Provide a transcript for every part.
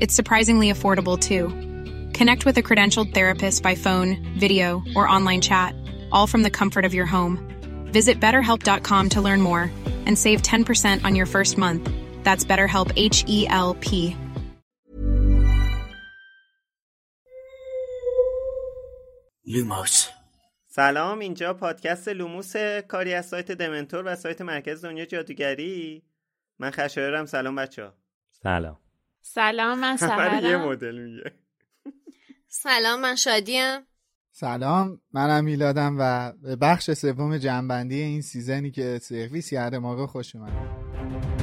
It's surprisingly affordable too. Connect with a credentialed therapist by phone, video, or online chat, all from the comfort of your home. Visit betterhelp.com to learn more and save 10% on your first month. That's BetterHelp H E L P. لوموس سلام اینجا پادکست لوموس کاری از سایت دمنتور و سایت مرکز دنیا جادوگری من خشایارم سلام بچه ها سلام سلام من یه سهرم. مدل میگه. سلام من شادیم. سلام منم میلادم و به بخش سوم جنبندی این سیزنی که سرویس کرده ما خوش اومد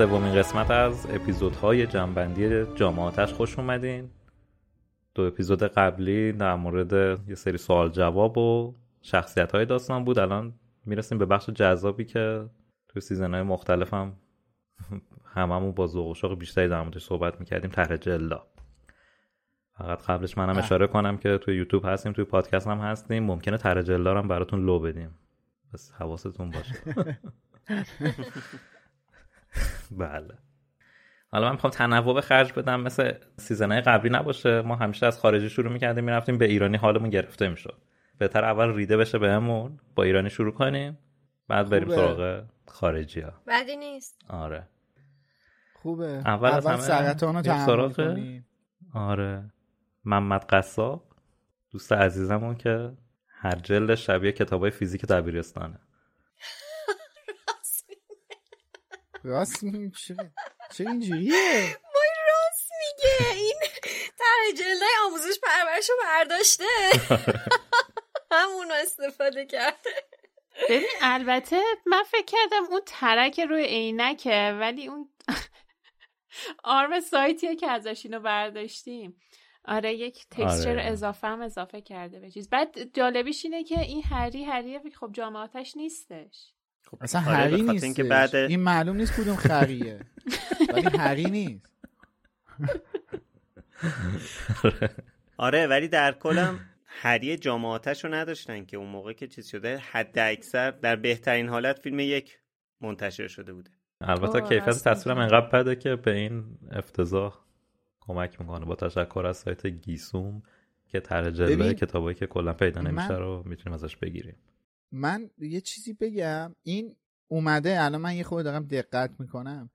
سومین قسمت از اپیزودهای جمع‌بندی جام آتش خوش اومدین. دو اپیزود قبلی در مورد یه سری سوال جواب و شخصیت های داستان بود. الان می‌رسیم به بخش جذابی که توی season های مختلف هم هممون با ذوق و شوق بیشتری در موردش صحبت می‌کردیم. طرح جلدا فقط قبلش منم اشاره کنم که توی یوتیوب هستیم توی پادکست هم هستیم. ممکنه طرح جلدا رو هم براتون لو بدیم. بس حواستون باشه. بله. حالا من می‌خوام تنوع به خرج بدم مثل سیزنهای قبلی نباشه. ما همیشه از خارجی شروع می‌کردیم می‌رفتیم به ایرانی حالمون گرفته می‌شد. بهتر اول ریده بشه بهمون با ایرانی شروع کنیم بعد بریم خوبه. سراغ خارجی ها بدی نیست. آره. خوبه. اول از اول همه سرطان رو تحمل آره. محمد قصاب دوست عزیزمون که هر جلد شبیه کتابای فیزیک دبیرستانه. راست میگی؟ چه چه اینجوریه؟ وای راست میگه. این طرح جلدهای آموزش پرورش رو برداشته. همونو استفاده کرده. ببین البته من فکر کردم اون ترک روی عینکه ولی اون آرم سایتیه که ازش اینو برداشتیم. آره یک تکسچر آره. اضافه هم اضافه کرده به چیز. بعد جالبیش اینه که این هری هریه خب جامعاتش نیستش. اصلا آره، هری خاطر نیست اینکه بعد- این معلوم نیست کدوم خریه. ولی هری نیست. آره ولی در کلم هری جامعاتش رو نداشتن که اون موقع که چیز شده حد اکثر در بهترین حالت فیلم یک منتشر شده بوده. البته کیفیت تصویرم. انقدر بده که به این افتضاح کمک می‌کنه. با تشکر از سایت گیسوم که طرح جلوه کتابایی که کلا پیدا نمیشه رو می‌تونیم ازش بگیریم. من یه چیزی بگم این اومده الان من یه خود دارم دقت می‌کنم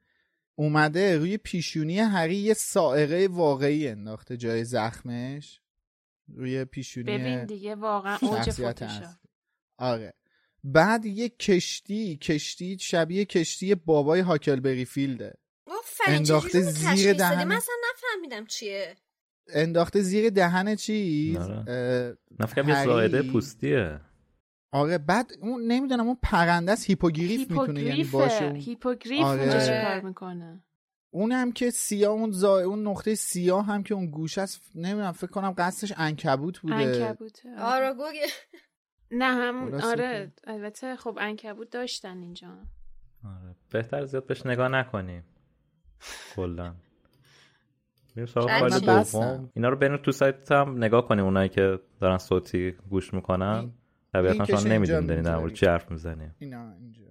اومده روی پیشونی هری یه سائقه واقعی انداخته جای زخمش روی پیشونی ببین دیگه واقعا اوج. آره بعد یه کشتی کشتی شبیه کشتی بابای هاکلبری فیلده انداخته زیر؟ دهن- من اصلا نفهمیدم چیه انداخته زیر دهن چیز آره. اه، نه فکرم یه هری. زائده پوستیه آره بعد اون نمی‌دونم اون پرنده است هیپوگریف می‌تونه یعنی باشه. اون- هیپوگریف آره. کار می‌کنه؟ اونم که سیاه اون زا... اون نقطه سیاه هم که اون گوش است نمی‌دونم فکر کنم قصدش انکبوت بوده. انکبوته آره. آراگوگ نه همون خلاصه آره البته خب انکبوت داشتن اینجا. آره. بهتر زیاد بهش نگاه نکنیم. کلا. میریم سراغ شاید فایل دوم. اینا رو تو سایت هم نگاه کنیم اونایی که دارن صوتی گوش می‌کنن. طبیعتا شما اینجا نمی‌دونیم دارین در مورد. چی حرف می‌زنیم اینا اینجا.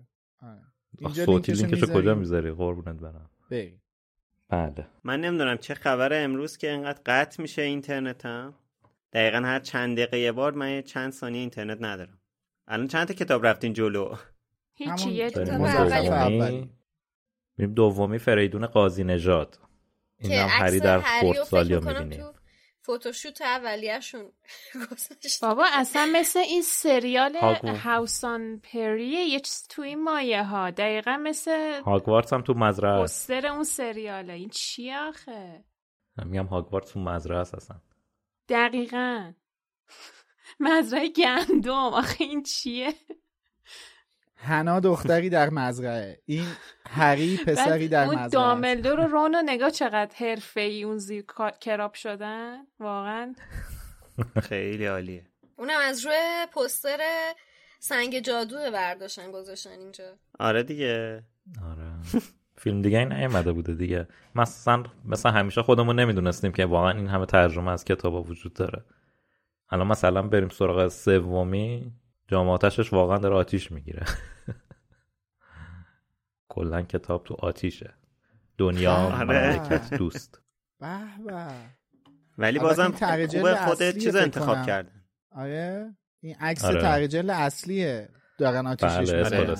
آره. اینجا صوتی لینکشو کجا. می‌ذاری. قربونت برم. بریم. بله. من نمی‌دونم چه خبره امروز که اینقدر قطع میشه اینترنتم. دقیقا هر چند دقیقه یه بار من چند ثانیه اینترنت ندارم. الان چند تا کتاب رفتین جلو؟ هیچی یه. دومی. دومی فریدون قاضی نژاد. این هم هری در خردسالیا می‌کنم می‌بینیم فوتوشوت اولیه‌شون بابا اصلا مثل این سریال هاوسان پریه یه چیز تو این مایه ها. دقیقا مثل هاگوارتس هم تو مزرعه است. اون سریاله. این چیه آخه؟ میگم هاگوارتس تو مزرعه است اصلا. دقیقا. مزرعه گندم. آخه این چیه؟ حنا دختری در مزرعه. این هری پسری در اون مزرعه. داملدور و رون و نگاه چقدر حرفه ای اون زیر کراب شدن. واقعا. خیلی عالیه. اونم از روی پستر سنگ جادو برداشتن گذاشتن اینجا. آره دیگه. آره. فیلم دیگه این نیومده بوده دیگه. مثلا مثلا همیشه خودمون نمی‌دونستیم که واقعا این همه ترجمه از کتابا وجود داره. الان مثلا بریم سراغ سومی. جامعاتشش واقعا داره آتیش می‌گیره. کلا کتاب تو آتیشه. دنیا آره. مملکت دوست. به به. ولی بازم خوبه خودت چیز انتخاب. کردن آره؟ این عکس آره. تغییر اصلیه. دارن آتیشش بله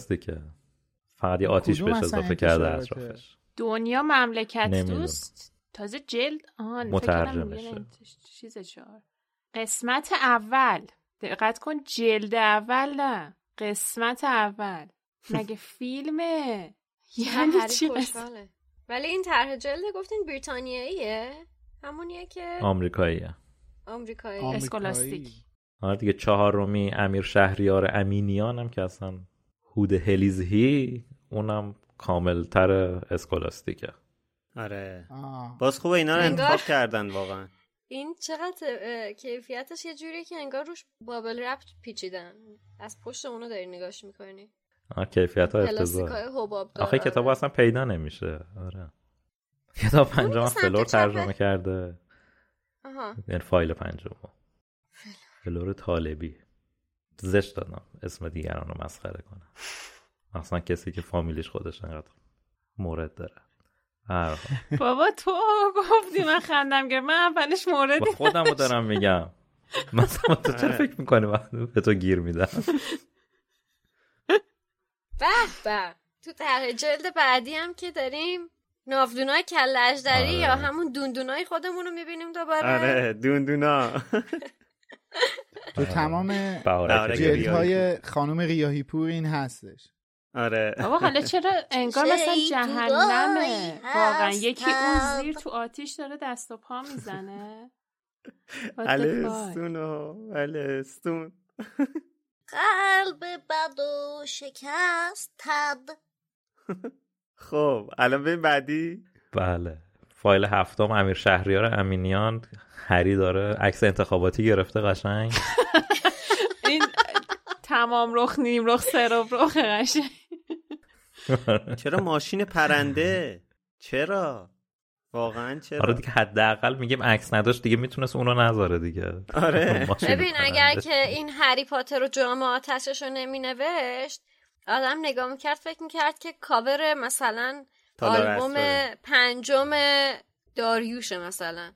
فقط یه آتیش کدوم بهش اضافه کرده؟ اطرافش. دنیا مملکت. دوست. تازه جلد؟ آهان مترجمشه. چیز چهار. قسمت اول. دقت کن جلد اول نه قسمت اول. مگه فیلمه؟ یعنی چی؟ ولی این طرح جلد گفتین بریتانیاییه؟ همونیه که آمریکاییه. آمریکایی. اسکولاستیک. آره دیگه چهارمی امیر شهریار امینیان هم که اصلا هود هلیزهی اونم کاملتر اسکولاستیکه. آره. آه. باز خوبه اینا رو انتخاب کردن واقعا. این چقدر کیفیتش یه جوریه که انگار روش بابل رپ پیچیدن. از پشت اونو داری نگاش می‌کنی. آه کیفیت ها افتضاح آخه کتاب. اصلا پیدا نمیشه. آره. کتاب پنجم فلور. ترجمه کرده. آها. یعنی فایل پنجم. فلور طالبی. زشت دادم. اسم دیگران رو مسخره کنم. اصلا کسی که فامیلیش خودش انقدر مورد داره. بابا تو گفتی من خندم گرفت من اولش موردی خودم رو دارم میگم. مثلا تو چرا فکر می‌کنی من به تو گیر میدم؟ به به. تو طرح جلد بعدی هم که داریم ناودونای کل اژدری آره. یا همون دوندونای خودمون رو می‌بینیم دوباره؟ آره دوندونا. تو تمام ریاهی جلدهای خانم ریاهی پور این هستش. آره. بابا حالا چرا انگار مثلا جهنمه؟ واقعا یکی اون. زیر تو آتیش داره دست و پا می‌زنه؟ الستون الستون قلب بد و شکستد خب الان ببین بعدی. بله. فایل هفتم امیر شهریار امینیان هری داره عکس انتخاباتی گرفته قشنگ. این تمام رخ نیم رخ سراب رخ قشنگ. چرا ماشین پرنده چرا واقعا چرا آره دیگه حداقل میگیم عکس نداشت دیگه می‌تونست اونو نذاره دیگه آره. ببین اگر. که این هری پاتر و جام آتشش رو نمی نوشت آدم نگاه می‌کرد فکر می‌کرد که کاور مثلا آلبوم. پنجم داریوشه مثلا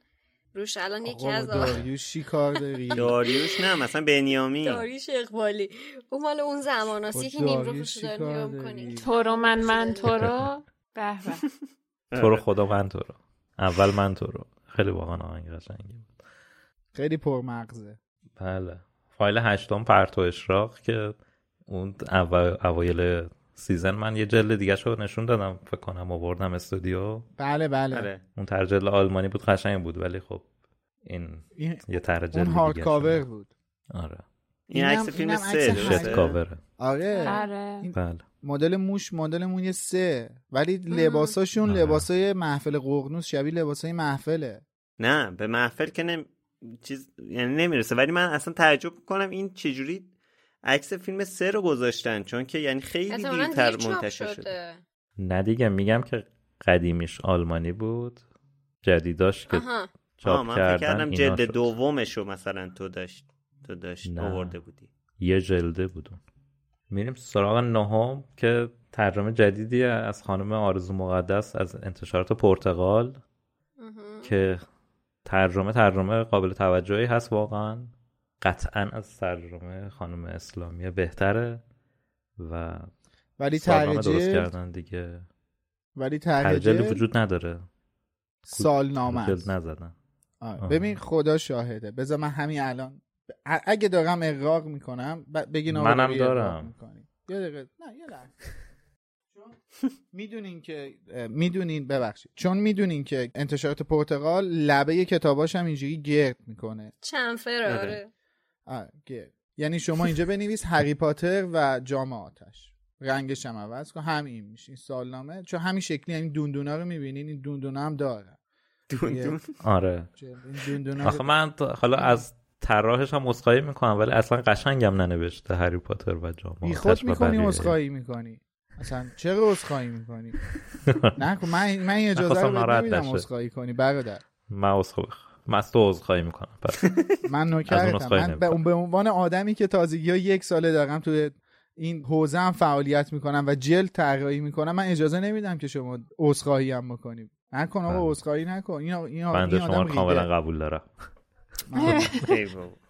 روش الان یکی از داریوش چی کار داری داریوش نه مثلا بنیامین. داریوش اقبالی. اون مال اون زماناست با یکی نیم نگاه داری؟ می‌کنی تو رو من من تو رو؟ به به تو رو خدا من تو رو. اول من تو رو. خیلی واقعا آهنگ قشنگی بود. خیلی پرمغزه. بله. فایل هشتم پرتو اشراق که اون اول اوایل season من یه جلد دیگه رو نشون دادم فکر کنم آوردم استودیو. بله بله. آره اون طرح جلد آلمانی بود قشنگ بود ولی خب این این یه طرح جلد اون هارد کاور. بود. آره. این اینم- عکس فیلم اینم سه درسته؟ کاوره آره. آره. این بله. مدل موش مدلمون یه سه. ولی لباساشون آره. لباسای محفل قرنوس شبیه لباسای محفله. نه به محفل که نم... چیز یعنی نمی‌رسه. ولی من اصلا تعجب می‌کنم این چجوری عکس فیلم سه رو گذاشتن چون که یعنی خیلی دیرتر منتشر شده شده نه دیگه میگم که قدیمیش آلمانی بود جدیداش که آها آه چاپ من فکر کردن کردم جلد. دومش رو مثلا تو داشت تو داشت. آورده بودی یه جلده بودون میریم سراغ نهم که ترجمه جدیدی از خانم آرزو مقدس از انتشارات پرتغال. که ترجمه ترجمه قابل توجهی هست واقعا قطعا از ترجمه خانم اسلامی بهتره و ولی درست کردن دیگه. ولی ترجل ترجه وجود نداره. سالنامه است. نزدن. آره. آه. ببین خدا شاهده. بذار من همین الان اگه دارم اقراق می‌کنم بگین آقا منم دارم. یه دقیقه. نه یه لحظه. چون می‌دونین که می‌دونین ببخشید. چون می‌دونین که انتشارات پرتغال لبه کتاباش هم اینجوری گرد می‌کنه. چنفر آره. گرد یعنی شما اینجا بنویس هری پاتر و جام آتش. رنگش هم عوض کن. همین میشه. این سالنامه. چون همین شکلی همین دوندونا رو می‌بینین این دوندونا هم داره. دون دون آره. این دوندونا آخه من تا- حالا از طراحش هم عذرخواهی می‌کنم ولی اصلا قشنگم ننوشته هری پاتر و جام بی آتش خود می‌کنی. عذرخواهی می‌کنی. اصلا چرا عذرخواهی می‌کنی؟ نه من من این اجازه رو نمیدم. عذرخواهی کنی برادر. من عذرخواهی من از تو عذرخواهی می‌کنم. من نوکرتم عذرخواهی من به. به عنوان آدمی که تازگی ها یک ساله دارم تو این حوزه هم فعالیت می‌کنم و جلد طراحی می‌کنم من اجازه نمیدم که شما عذرخواهی هم بکنی نکن آقا بله. عذرخواهی نکن این آ- این, این شما آدم رو کاملا. قبول دارم.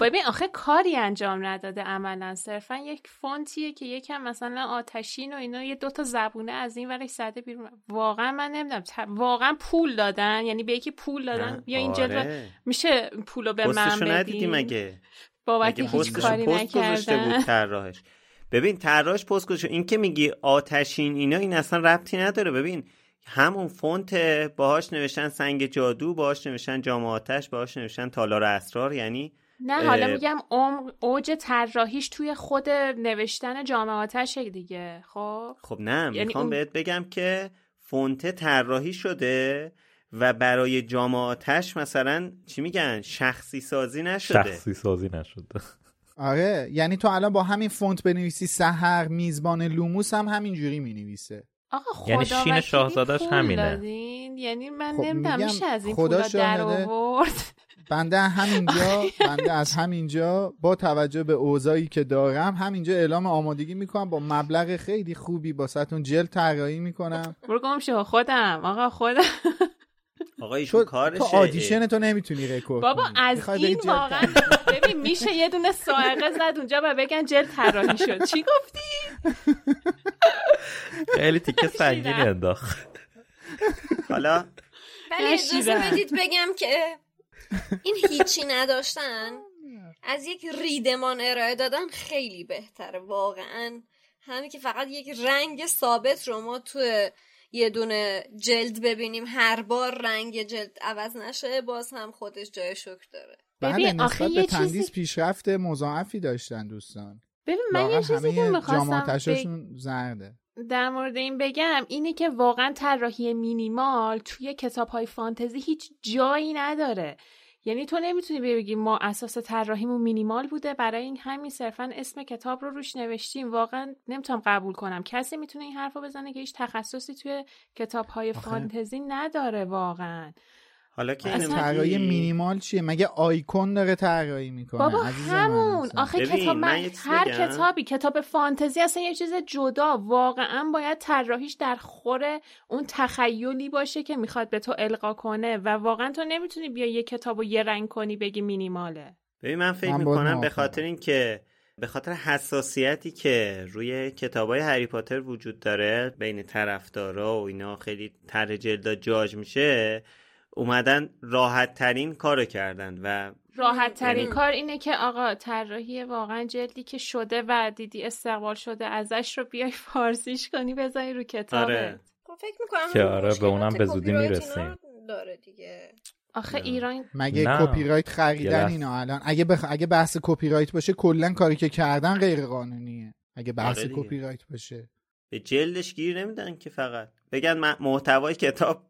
ببین آخه کاری انجام نداده عملا. صرفا یک فونتیه که یکم مثلا آتشین و اینا یه دوتا زبونه از این ورش زده بیرون. واقعا من نمی‌دونم. واقعا پول دادن. یعنی به یکی پول دادن. یا این جلد آره. میشه پولو به من بدین؟ مگه؟ بابت هیچ کاری پست گذاشته بود نکردن. ببین طراحش پست گذاشته. این که میگی آتشین اینا این اصلا ربطی نداره. ببین همون فونت باهاش نوشتن سنگ جادو باهاش نوشتن جام آتش باهاش نوشتن تالار اسرار یعنی نه حالا میگم عمق اوج طراحیش توی خود نوشتن جام آتش دیگه خب؟ خب نه یعنی می‌خوام اون- بهت بگم که فونت طراحی شده و برای جام آتش مثلا چی میگن؟ شخصی سازی نشده. شخصی سازی نشده. آره یعنی تو الان با همین فونت بنویسی سحر میزبان لوموس هم همین جوری می‌نویسه. آقا خدا یعنی شین شاهزادش همینه. دادین؟ یعنی من خب نمی‌دونم میشه از این خدا پولا در. آورد؟ بنده همینجا بنده از همینجا. با توجه به اوضاعی که دارم همینجا اعلام آمادگی می‌کنم. با مبلغ خیلی خوبی با ستون جل طراحی می‌کنم. برو گم شو خودم. آقا خودم. آقا ایشون کارشه تو آدیشن تو نمی‌تونی رکورد بابا. از این واقعا ببین میشه یه دونه سائقه زد اونجا و بگن جل طراحی شد. چی گفتی؟ خیلی تیکه سنگینی نشیدم. انداخت. حالا؟ ولی اجازه. بدید بگم که این هیچی نداشتن. از یک ریدمان ارائه دادن خیلی بهتره واقعا. همین که فقط یک رنگ ثابت رو ما تو یه دونه جلد ببینیم. هر بار رنگ جلد عوض نشه باز هم خودش جای شکر داره. بله نسبت به یه تندیس چیزی- پیشرفت مضاعفی داشتن دوستان. ببین من یه چیزی که می‌خواستم جامعاتشاشون زرده. در مورد این بگم اینه که واقعا طراحی مینیمال توی کتاب های فانتزی هیچ جایی نداره. یعنی تو نمی‌تونی بگی ما اساس طراحیمون مینیمال بوده برای این همین صرفا اسم کتاب رو روش نوشتیم. واقعا نمی‌تونم قبول کنم. کسی می‌تونه این حرف رو بزنه که هیچ تخصصی توی کتاب های فانتزی نداره واقعا. حالا که اینو طراحی مینیمال چیه مگه آیکون داره طراحی می‌کنه بابا عزیز من همون اصلا. آخه کتاب من من هر بگم. کتابی کتاب فانتزی اصلا یه چیز جدا واقعا باید طراحیش در خور اون تخیلی باشه که می‌خواد به تو القا کنه و واقعا تو نمی‌تونی بیا یه کتاب و یه رنگ کنی بگی مینیماله ببین من فکر من می‌کنم به. خاطر اینکه به خاطر حساسیتی که روی کتابای هری پاتر وجود داره بین طرفدارا و اینا خیلی طرح جلدا جاج میشه اومدن راحت ترین کارو کردن و راحت ترین یعنی- کار اینه که آقا طراحی واقعا جلدی که شده و دیدی استقبال شده ازش رو بیای فارسیش کنی بزنی رو کتابت آره. خب فکر می‌کنم که آره، به اونم به زودی می‌رسیم. داره دیگه آخه ایران مگه نه. کپی رایت خریدن. اینا الان اگه بخ... اگه بحث کپی رایت باشه کلا کاری که کردن غیر قانونیه اگه بحث آره. کپی رایت باشه به جلدش گیر نمیدن که فقط بگن محتوای کتاب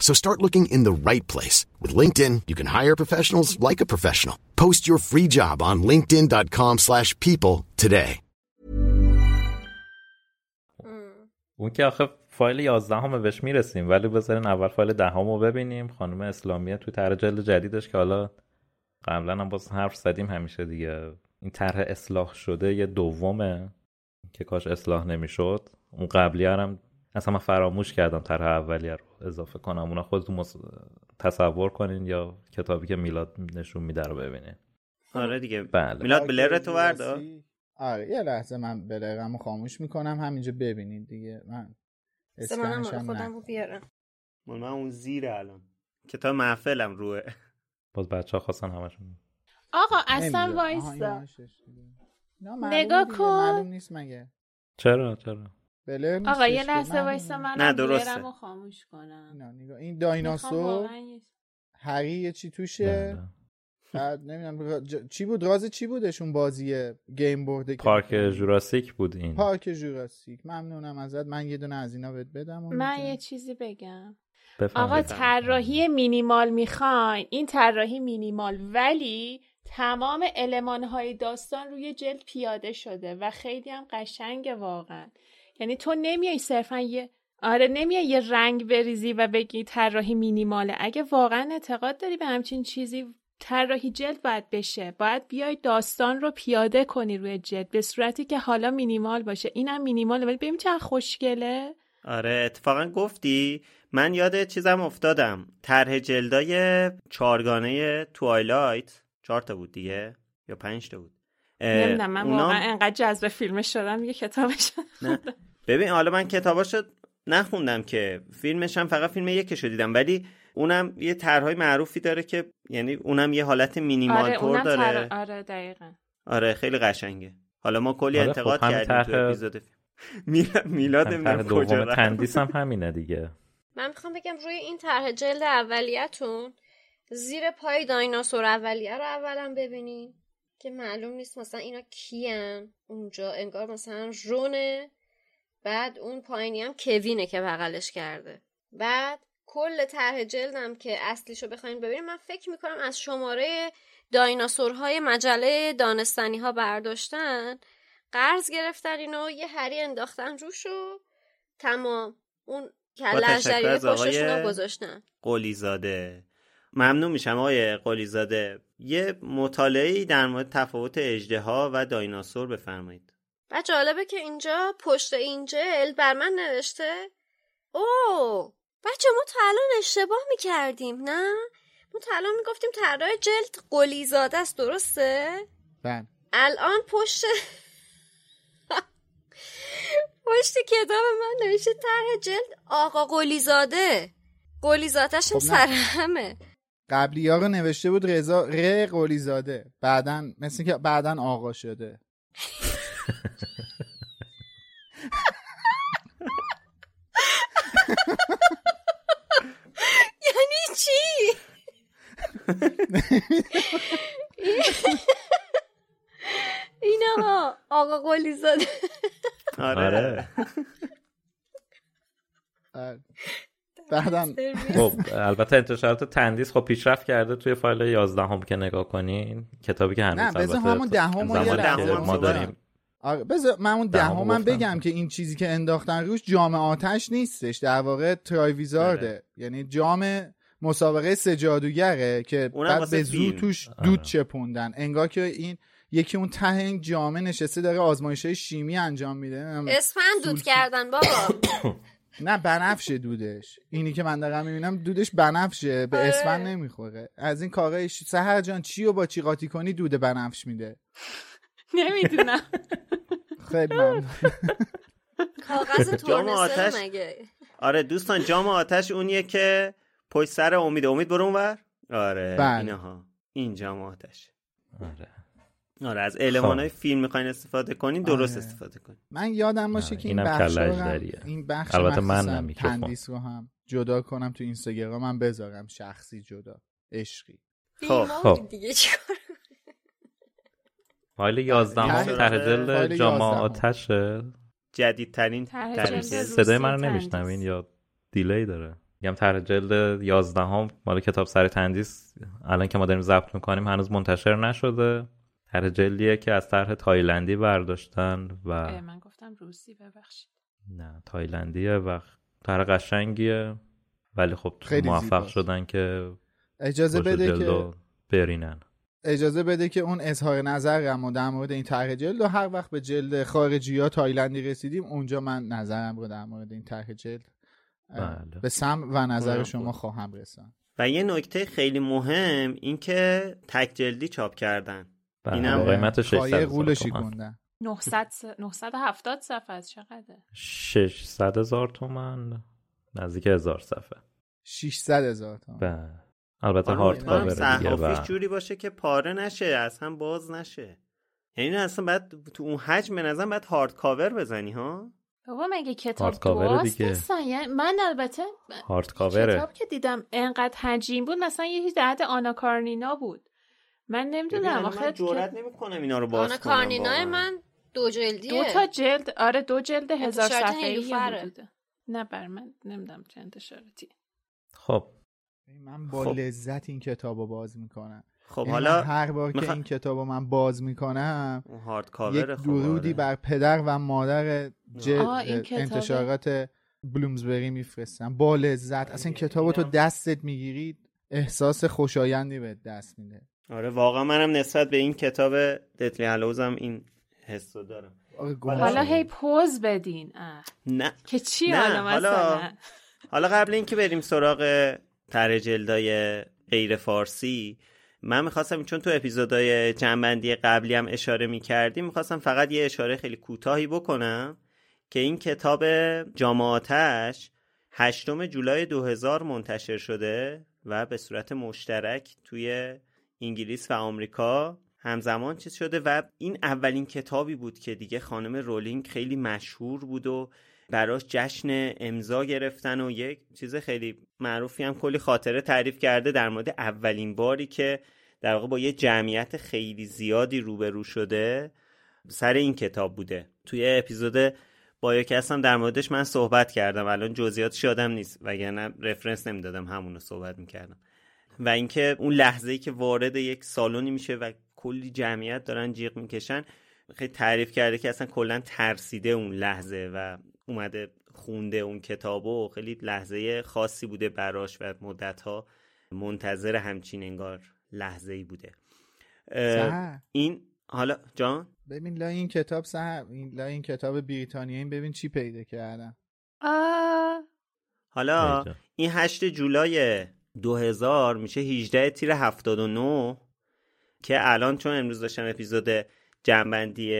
So start looking in the right place. With LinkedIn, you can hire professionals like a professional. Post your free job on linkedin.com slash people today. اون که آخه فایل 11 همه بهش می‌رسیم ولی بذارین اول فایل دهم رو ببینیم خانم اسلامیه توی طرح جلد جدیدش که حالا قبلا هم باز حرف زدیم همیشه دیگه این طرح اصلاح شده یه دومه که کاش اصلاح نمی‌شد اون قبلی هم اصلا من فراموش کردم طرح اولیه رو اضافه کنم. اونا خودتون مص... تصور کنین یا کتابی که میلاد نشون میده رو ببینین. آره دیگه. بله. میلاد بلر تو جوراسی- آره یه لحظه من بلرمو خاموش می‌کنم. همینجا ببینید دیگه. من منم اسکنش هم خودم. رو بیارم. من اون زیر الان. کتاب محفلم روه. باز بچه ها خواستن همشون. آقا اصلا وایسا. معلومه نگاه کن. معلوم نیست مگه. چرا؟ چرا؟ بله آقا یه لحظه. وایسا نه، من درسته. رو خاموش کنم اینا نگاه. این دایناسور هری یه چی توشه بله. بعد نمی‌دونم ج- چی بود راز چی بودشون بازی گیم بورد پارک؟ جوراسیک بود این پارک جوراسیک ممنونم ازت من یه دونه از اینا بهت بدم من. یه چیزی بگم. آقا طراحی مینیمال می‌خواین این طراحی مینیمال ولی تمام المانهای داستان روی جلد پیاده شده و خیلی هم قشنگه واقعا یعنی تو نمیای صرفا یه آره نمیای یه رنگ بریزی و بگی طراحی مینیماله. اگه واقعا اعتقاد داری به همچین چیزی طراحی جلد باید بشه. باید بیای داستان رو پیاده کنی روی جلد به صورتی که حالا مینیمال باشه. اینم مینیماله ولی ببین چقدر خوشگله. آره اتفاقا گفتی. من یاد چیزم افتادم. طرح جلدای چارگانه توایلایت. چهار تا بود دیگه؟ یا پنج تا بود؟ نمی‌دونم من اونا- واقعا انقدر جذب فیلمش شدم یه کتابش نه. ببین حالا من کتاباشو نخوندم که فیلمش هم فقط فیلم یکشو دیدم ولی اونم یه طرحهای معروفی داره که یعنی اونم یه حالت مینیمال آره تور داره. تر... آره دقیقا. آره خیلی قشنگه. حالا ما کلی آره، انتقاد خب همین کردیم تو طرح- اپیزود میلاد نمی‌دونم کجا. تندیس هم همینه دیگه. من می‌خوام بگم روی این طرح جلد اولیتون زیر پای دایناسور اولیه رو اولا ببینین که معلوم نیست مثلا اینا کیان اونجا انگار مثلا رونه. بعد اون پایینی هم کوینه که بغلش کرده. بعد کل طرح جلدم که اصلیشو بخواین ببینین من فکر می‌کنم از شماره دایناسورهای مجله دانستنی ها برداشتن قرض گرفتن اینو یه هری انداختن روشو تمام. اون اژدری از پشتشون گذاشتن. قلیزاده. ممنون میشم آقای قلیزاده. یه مطالعه در مورد تفاوت اژدها و دایناسور بفرمایید. و جالبه که اینجا پشت این جلد بر من نوشته او بچه ما تا الان اشتباه می‌کردیم نه؟ ما تا الان می‌گفتیم طرح جلد قلیزاده است درسته؟ بله. الان پشت پشت کتاب من نوشته طرح جلد آقا قلیزاده. قلیزادهش هم خب. سرهمه. قبلی ها رو نوشته بود رضا ر قلی زاده بعدا مثل که بعدا آقا شده. یعنی چی؟ آقا قلی زاده. آره. آره. بعدم خب البته انتشارات تندیس خب پیشرفت کرده توی فایل 11 هم که نگاه کنین کتابی که هنوز نه بذار البته همون دهم ما. داریم. آره بذار من اون دهمو دهمم گفتم. بگم که این چیزی که انداختن روش جام آتش نیستش در واقع ترای ویزارده آره. یعنی جام مسابقه سه جادوگره که اونم بعد به زور. توش آره. دود چپوندن انگار که این یکی اون ته این جامه نشسته داره آزمایش های شیمی انجام میده اسفند دود کردن بابا نه بنفشه دودش اینی که من دارم می‌بینم دودش بنفشه به آره. اسفند نمی‌خوره از این کارش سهر جان چی و با چی قاطی کنی دود بنفش میده نمی‌دونم خیلی ممنون کاغذ جام آتش. تورنسل مگه آره دوستان جام آتش اونیه که پشت سر امید امید برو اونور آره بله. اینها این جام آتش آره. آره از المانای خب. فیلم می‌خواین استفاده کنین درست آره. استفاده کنین من یادم باشه آره، که این بخش. این بخش البته من. تندیس رو هم جدا کنم تو اینستاگرام من بذارم شخصی جدا عشقی خب خب دیگه چیکار فایل 11 هم ته- 11 آتشه جدیدترین. صدای من رو. نمیشنوین یا delay داره؟ میگم طرح جلد 11 هم مال کتابسرای تندیس. الان که ما داریم ضبط می‌کنیم هنوز منتشر نشده. طرح جلدیه که از طرح تایلندی برداشتن و من گفتم روسی ببخشید. نه تایلندیه و طرح قشنگیه. ولی خب خیلی موفق زیباست. شدن که اجازه بده که برینن. اجازه بده که اون اظهار نظرم در مورد این طرح جلد و هر وقت به جلد خارجی ها تایلندی رسیدیم اونجا من نظرم رو در مورد این طرح جلد بله. به سم و نظر اونم شما. خواهم رسان و یه نکته خیلی مهم این که تک جلدی چاپ کردن. بله، اینم قیمت 600 پایه هزار قولشی تومن کندن 900 س- 970 صفحه از چقدره؟ 600 هزار تومن نزدیک هزار صفحه. 600 هزار تومن بله. البته هارد کاور دیگه صحافیش و جوری باشه که پاره نشه از هم باز نشه یعنی اصلا باید تو اون حجم به نظرم باید هارد کاور بزنی ها بابا مگه کتاب دواست دیگه. نیستن؟ یعنی من البته هارد کاوره کتاب که دیدم انقدر حجیم بود مثلا یه چیز در حد آنا کارنینا بود من نمی‌دونم آخه من جرئت که- نمی‌کنم اینا رو باز آنا کنم. من دو جلدیه دو تا جلد آره دو جلد هزار انتشارات صفحه ای نیلوفره. حدوده نه بر من نمی‌دونم چه انتشاراتی خب من با خب. لذت این کتاب رو باز می‌کنم خب یعنی حالا هر بار میخوا- که این کتاب رو من باز می‌کنم اون هارد یک کاور خب درودی آره. بر پدر و مادر ج... آه، این کتابه. انتشارات بلومزبری میفرستم با لذت اصلا این کتاب رو تو دستت می‌گیری احساس خوشایندی به دست میده آره واقعا منم نسبت به این کتاب دتلی هلوزم این حس رو دارم آره، حالا. هی پوز بدین اه. نه که چی نه، حالا حالا- مثلا حالا قبل اینکه بریم سراغ طرح جلدای غیر فارسی. من می‌خواستم چون تو اپیزودهای جنبندی قبلی هم اشاره می‌کردیم می‌خواستم فقط یه اشاره خیلی کوتاهی بکنم که این کتاب جامعاتش هشتم جولای 2000 منتشر شده و به صورت مشترک توی انگلیس و آمریکا همزمان چیز شده و این اولین کتابی بود که دیگه خانم رولینگ خیلی مشهور بود و براش جشن امضا گرفتن و یک چیز خیلی معروفی هم کلی خاطره تعریف کرده در مورد اولین باری که در واقع با یه جمعیت خیلی زیادی روبرو شده سر این کتاب بوده. توی اپیزود با یکی هستم در موردش من صحبت کردم. الان جزئیاتش یادم نیست وگرنه رفرنس نمی‌دادم همون رو صحبت می‌کردم. و اینکه اون لحظه ای که وارد یک سالونی میشه و کلی جمعیت دارن جیغ می‌کشن خیلی تعریف کرده که اصلا کلا ترسیده اون لحظه و اومده خونده اون کتاب و خیلی لحظه خاصی بوده براش و مدتها منتظر همچین انگار لحظه ای بوده. این حالا جان ببین لا این کتاب سهر این لا این کتاب بریتانیایی ببین چی پیدا کردم آه. حالا. این 8 جولای 2000 میشه 18 تیر 79 که الان چون امروز داشتم اپیزود جنبندی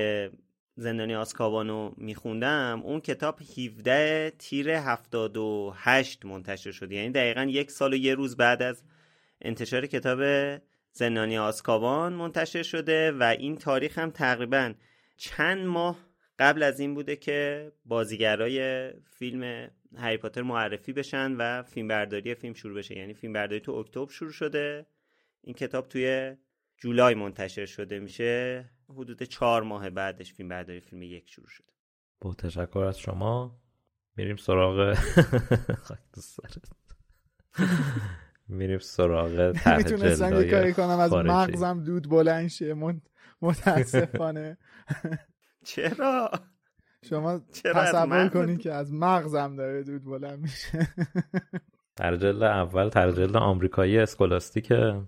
زندانی آسکابانو میخوندم اون کتاب 17 تیر 78 منتشر شد. یعنی دقیقا یک سال و یه روز بعد از انتشار کتاب زندانی آسکابان منتشر شده و این تاریخ هم تقریبا چند ماه قبل از این بوده که بازیگرای فیلم هری پاتر معرفی بشن و فیلم برداری فیلم شروع بشه. یعنی فیلم برداری تو اکتبر شروع شده. این کتاب توی جولای منتشر شده میشه. حدود چهار ماه بعدش فیلم برداری فیلم یک شروع شد. با تشکر از شما. میریم سراغ میریم سراغ می‌تونستم یه کاری کنم از. مغزم دود بلند شه. من- متاسفانه. چرا؟ شما تصور؟ کنید که از مغزم داره دود بلند میشه. طرح جلد اول طرح جلد آمریکایی اسکولاستیکه.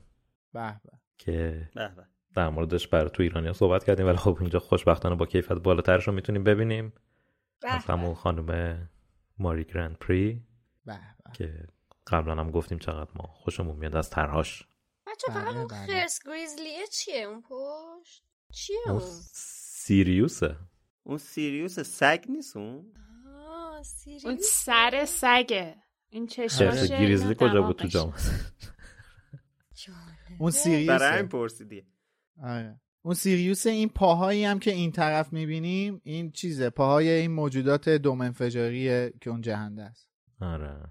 به به. که به به. در موردش برای تو ایرانیا صحبت کردیم ولی خب اینجا خوشبختانه با کیفیت بالاترش رو می‌تونیم ببینیم. از همون خانم ماری گرند پری به به. که قبلا هم گفتیم چقدر ما خوشمون میاد از طرحهاش بچه فقط بله، اون بله. خرس گریزلیه چیه؟ اون پشت چیه اون اون؟ سیریوسه. اون سیریوس سگ نیست اون؟ آه اون سیریوس سر سگه. این چشماشه گریزلی کجا بود تو دماغشه. جام اون برای سیریوسه همین پرسیدی. آره. اون سیریوس این پاهایی هم که این طرف می‌بینیم این چیزه پاهای این موجودات دوم انفجاریه که اون جهنده است آره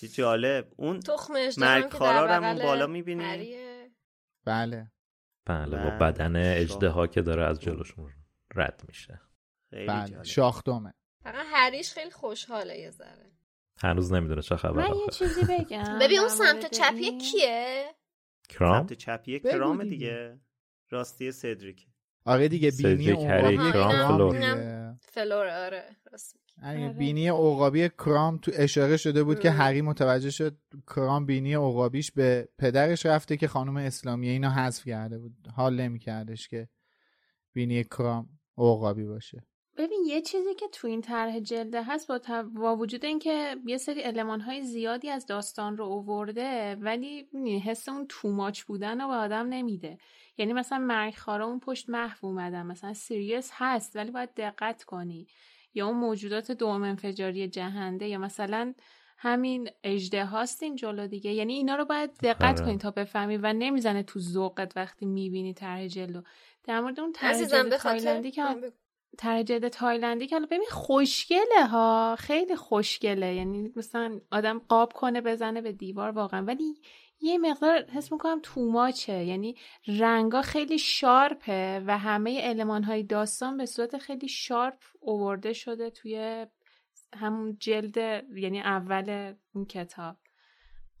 چی جالب اون تخم اژدها مرگ هم که همون بغل بالا می‌بینی؟ هریه. بله بله با بله. بدن اجده. که داره از جلوشون رد میشه خیلی بله جالب شاخدومه فقط هریش خیلی خوشحاله یه ذره هنوز نمی‌دونه چه خبر من یه چیزی بگم ببین اون سمت مورد چپی این. کیه کرام سمت چپی بگو کرام دیگه. راستی سدریک آره دیگه بینی هری عقابی کرام فلور. فلور آره. آره،. بینی عقابی کرام تو اشاره شده بود که. هری متوجه شد کرام بینی عقابیش به پدرش رفته که خانم اسلامیه اینو حذف کرده بود حال نمیکردش که بینی کرام عقابی باشه ببین یه چیزی که تو این طرح جلده هست با, با وجود اینکه یه سری علمان های زیادی از داستان رو اوورده ولی حس اون توماچ بودن رو به آدم نمیده یعنی مثلا مرگخوارا اون پشت محو اومدن مثلا سیریس هست ولی باید دقت کنی یا اون موجودات دم انفجاری جهنده یا مثلا همین اژدهاست این جلو دیگه یعنی اینا رو باید دقت آره. کنی تا بفهمی و نمی‌زنه تو ذوقت وقتی می‌بینی طرح جلدو در مورد اون طرح تایلندی که. طرح جلد تایلندی که ببین خوشگله ها خیلی خوشگله. یعنی مثلا آدم قاب کنه بزنه به دیوار واقعا. ولی یه مقدار حس می‌کنم توماچه یعنی رنگا خیلی شارپه و همه علمان های داستان به صورت خیلی شارپ اوورده شده توی همون جلد یعنی اول اون کتاب.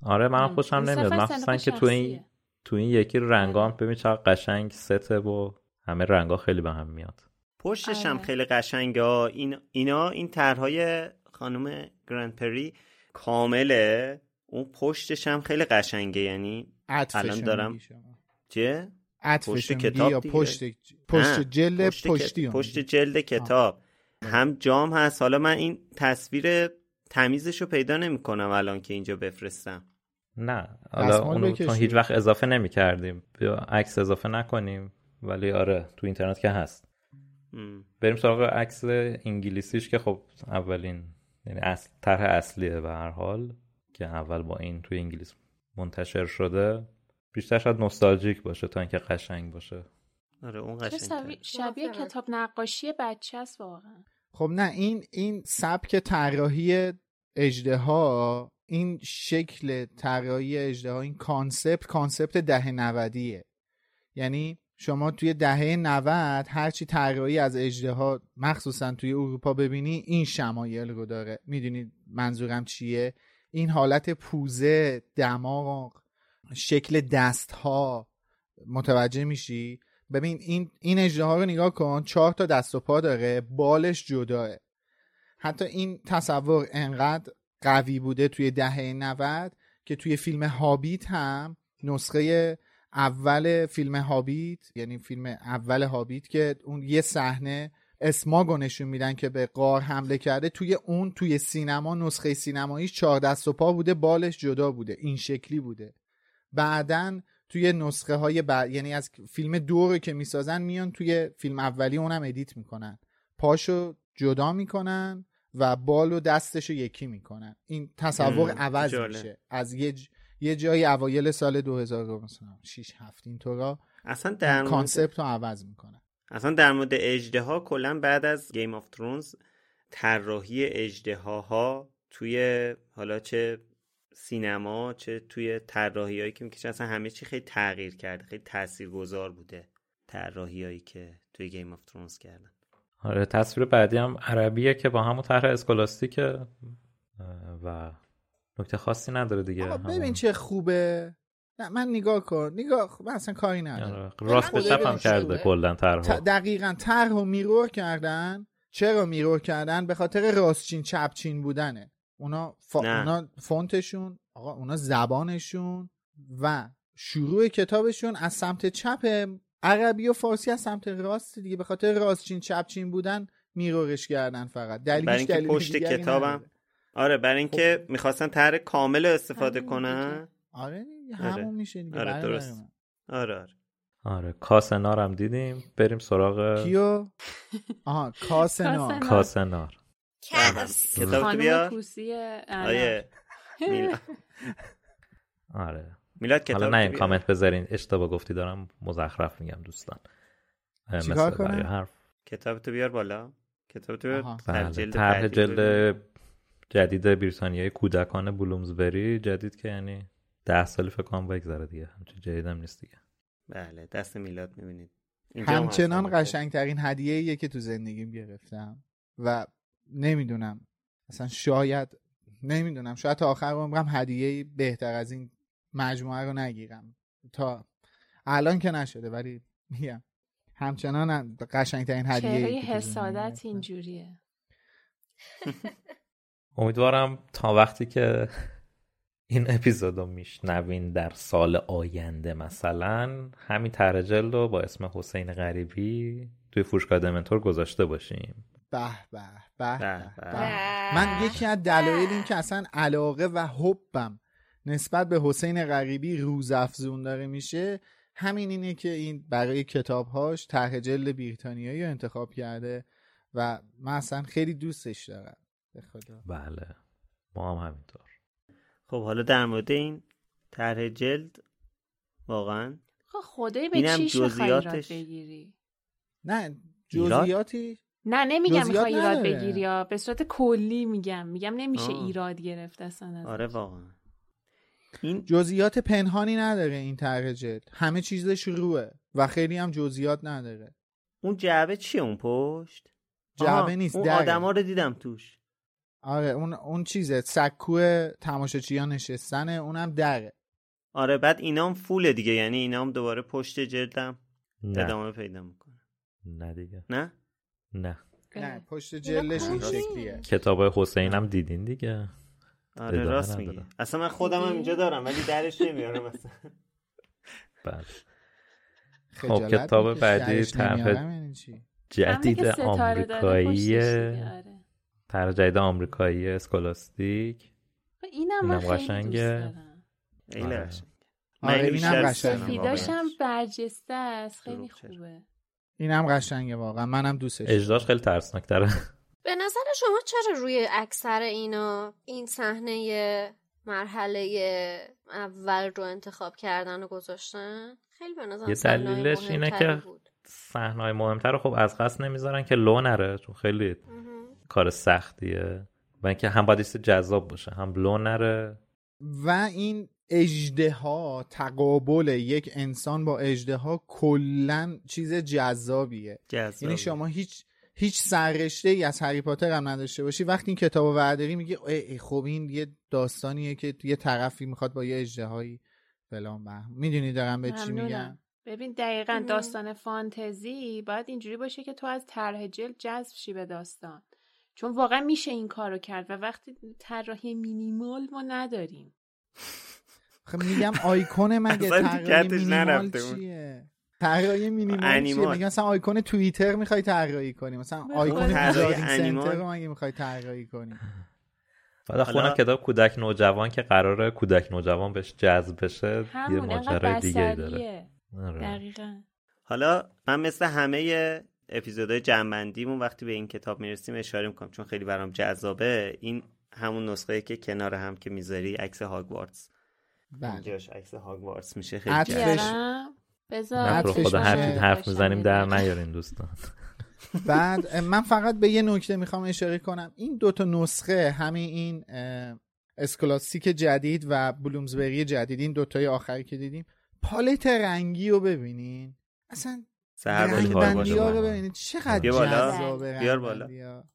آره من ام. خوشم نمیاد. مخصوصا که تو این. تو این یکی رنگام ببین چقدر قشنگ سته و همه رنگا خیلی به هم میاد. پشتش هم آره. خیلی قشنگه ها. این اینا این طرحهای خانم گرند پری کامله اون پشتش هم خیلی قشنگه یعنی الان دارم. چه پشت کتاب یا. پشت پشت جلد پشت پشتی پشت. جلد کتاب هم جام هست حالا من این تصویر تمیزش رو پیدا نمی کنم الان که اینجا بفرستم نه حالا اونو. چون هیچ وقت اضافه نمی کردیم عکس اضافه نکنیم ولی آره تو اینترنت که هست. بریم سراغ عکس انگلیسیش که خب اولین یعنی اصل طرح اصلیه به هر حال که اول با این توی انگلیس منتشر شده. بیشتر شاید نوستالژیک باشه تا اینکه قشنگ باشه. آره اون چه قشنگه شبیه. کتاب نقاشی بچه است واقعا. خب نه این این سبک طراحی اژدها این شکل طراحی اژدها این concept، concept دهه نودیه. یعنی شما توی دهه 90 هرچی طراحی از اژدها مخصوصا توی اروپا ببینی این شمایل رو داره. می‌دونید منظورم چیه؟ این حالت پوزه دماغ شکل دست ها متوجه میشی؟ ببین این این اجدها رو نگاه کن چهار تا دست و پا داره بالش جداه. حتی این تصور انقدر قوی بوده توی دهه 90 که توی فیلم هابیت هم نسخه اول فیلم هابیت یعنی فیلم اول هابیت که اون یه صحنه اسماگو نشون میدن که به قار حمله کرده توی اون توی سینما نسخه سینماییش چهار دست و پا بوده بالش جدا بوده این شکلی بوده. بعدا توی نسخه های بعد یعنی از فیلم دو رو که می‌سازن میان توی فیلم اولی اونم edit می‌کنن. پاشو جدا می‌کنن و بال و دستشو یکی می‌کنن. این تصور عوض جالب. میشه. از یه ج... یه جایی اوایل سال 2006 7 اینطورا اصلا در مورد concept رو عوض می‌کنن اصلا در مورد اژدها کلا بعد از Game of Thrones طراحی اژدها توی حالا چه سینما چه توی طراحی هایی که می‌کشه اصلا همه چی خیلی تغییر کرده خیلی تاثیرگذار بوده طراحیایی که توی Game of Thrones کردن. آره تصویر بعدی هم عربیه که با همون طرح Scholastic ه و نکته خاصی نداره دیگه ببین چه خوبه. نه من نگاه کن. نگاه من اصلا کاری ندارم. آره، راست به چپ هم کرده کلا طرح دقیقا طرح و mirror کردن. چرا mirror کردن؟ به خاطر راستچین چپچین بودنه. اونا, فا... اونا فونتشون آقا اونا زبانشون و شروع کتابشون از سمت چپ عربی و فارسی از سمت راست دیگه. به خاطر راستچین چپچین بودن میرورش کردن فقط. دلیلش دلیل پشت کتابم آره برای اینکه خب. می‌خواستن طرح کامل استفاده کنن. آره همون آره. میشه دیگه آره درست. آره آره. آره کاسنار هم دیدیم. بریم سراغ کیو؟ آها کاسنار. کاسنار. کتاب بیا آره آره. میلاد کتاب حالا نه این کامنت بذارین. اشتباه گفتی دارم مزخرف میگم دوستان. چیکار کنم؟ حرف. کتاب تو بیار بالا. کتاب تو بیار بله، طرح جلد جدید بریتانیای کودکان بلومزبری جدید که یعنی ده سال فکر کنم بگذره دیگه همچین جدیدم نیست دیگه. بله دست میلاد می‌بینید. همچنان قشنگترین هدیه که تو زندگیم گرفتم و نمی‌دونم اصلا شاید نمی‌دونم شاید تا آخر عمرم هدیه بهتر از این مجموعه رو نگیرم. تا الان که نشده ولی میگم همچنان قشنگترین هدیه چهره حسادت اینجوریه. امیدوارم تا وقتی که این اپیزود رو میشنوین در سال آینده مثلا همین ترجل رو با اسم حسین غریبی توی فروشگاه دمنتور گذاشته باشیم. به به به من یکی از دلایل این که اصلا علاقه و حبم نسبت به حسین غریبی روز افزون داره میشه همین اینه که این برای کتابهاش طرح جلد بریتانیایی رو انتخاب کرده و من اصلا خیلی دوستش دارم. به خدا. بله. ما هم همینطور. خب حالا در مورد این طرح جلد واقعا خب خدای به چی جزئیاتش؟ بگیری؟ نه جزئیاتی؟ نه نمیگم می‌خوای ایراد بگیری یا به صورت کلی میگم. میگم نمیشه آه. ایراد گرفت اصلا آره واقعا. این جزئیات پنهانی نداره این طرح جلد. همه چیزش روه و خیلی هم جزئیات نداره. اون جعبه چیه اون پشت؟ جعبه نیست اون آدما رو دیدم توش. آره اون اون چیزه سکو تماشاچیان نشستنه اونم دره آره بعد اینام فوله دیگه یعنی اینام دوباره پشت جلدم ادامه پیدا می‌کنه. نه دیگه. نه؟ نه. نه. پشت جلدش این شکلیه. کتاب حسین هم دیدین دیگه؟ آره راست میگی. اصلا من خودم هم اینجا دارم ولی درش نمیارم اصلا. بله. خب کتاب بعدی طرف جدید آمریکایی طرح جدید آمریکایی اسکولاستیک. اینم من خیلی قشنگه. خیلی آره. آره اینم قشنگه. سفیداش هم برجسته است. خیلی خوبه. اینم قشنگه واقعا. منم دوستش اجراش خیلی ترسناک تره به نظر شما چرا روی اکثر اینا این صحنه مرحله اول رو انتخاب کردن و گذاشتن؟ خیلی به نظر یه دلیلش اینه که صحنه مهمتر رو خب از قصد نمی‌ذارن که لو نره چون خیلی کار سختیه و اینکه هم باید جذاب باشه هم لو نره. و این اجده ها تقابل یک انسان با اجده ها کلا چیز جذابیه. یعنی شما هیچ هیچ سررشته ای از هری پاتر هم نداشته باشی. وقتی این کتاب ورداری میگی ای خب این یه داستانیه که یه طرفی می‌خواد با یه اجدهایی فلان می‌دونی دارم به چی میگم ببین دقیقا داستان فانتزی باید اینجوری باشه که تو از طرح جلد جذب شی به داستان. چون واقعا میشه این کارو کرد و وقتی طراحی مینیمال ما نداریم. خب میگم آیکون مگه طراحی مینیمال چیه؟ طراحی مینیمال چیه؟ میگم مثلا آیکون توییتر می‌خوای طراحی کنی. مثلا آیکون سنتر رو مگه می‌خوای طراحی کنی؟ بعد خونه کتاب کودک نوجوان که قراره کودک نوجوان بهش جذب بشه یه ماجرای دیگه داره. آره. دقیقا. حالا من مثل همه اپیزودهای جنبندیمون وقتی به این کتاب می‌رسیم اشاره می‌کنم چون خیلی برام جذابه. این همون نسخه که کنار هم که می‌ذاری عکس هاگوارتس بله. اینجاش عکس هاگوارتس میشه. خیلی جذاب. بذار خدا هر حرف می‌زنیم در نیارین دوستان. بعد من فقط به یه نکته می‌خوام اشاره کنم. این دوتا نسخه همین این اسکلاسیک جدید و بلومزبری جدید این دوتای آخری که دیدیم پالت رنگی رو ببینین. اصلا سهر باشه کار ببینید چقدر بیا بالا. جذابه بیار بالا.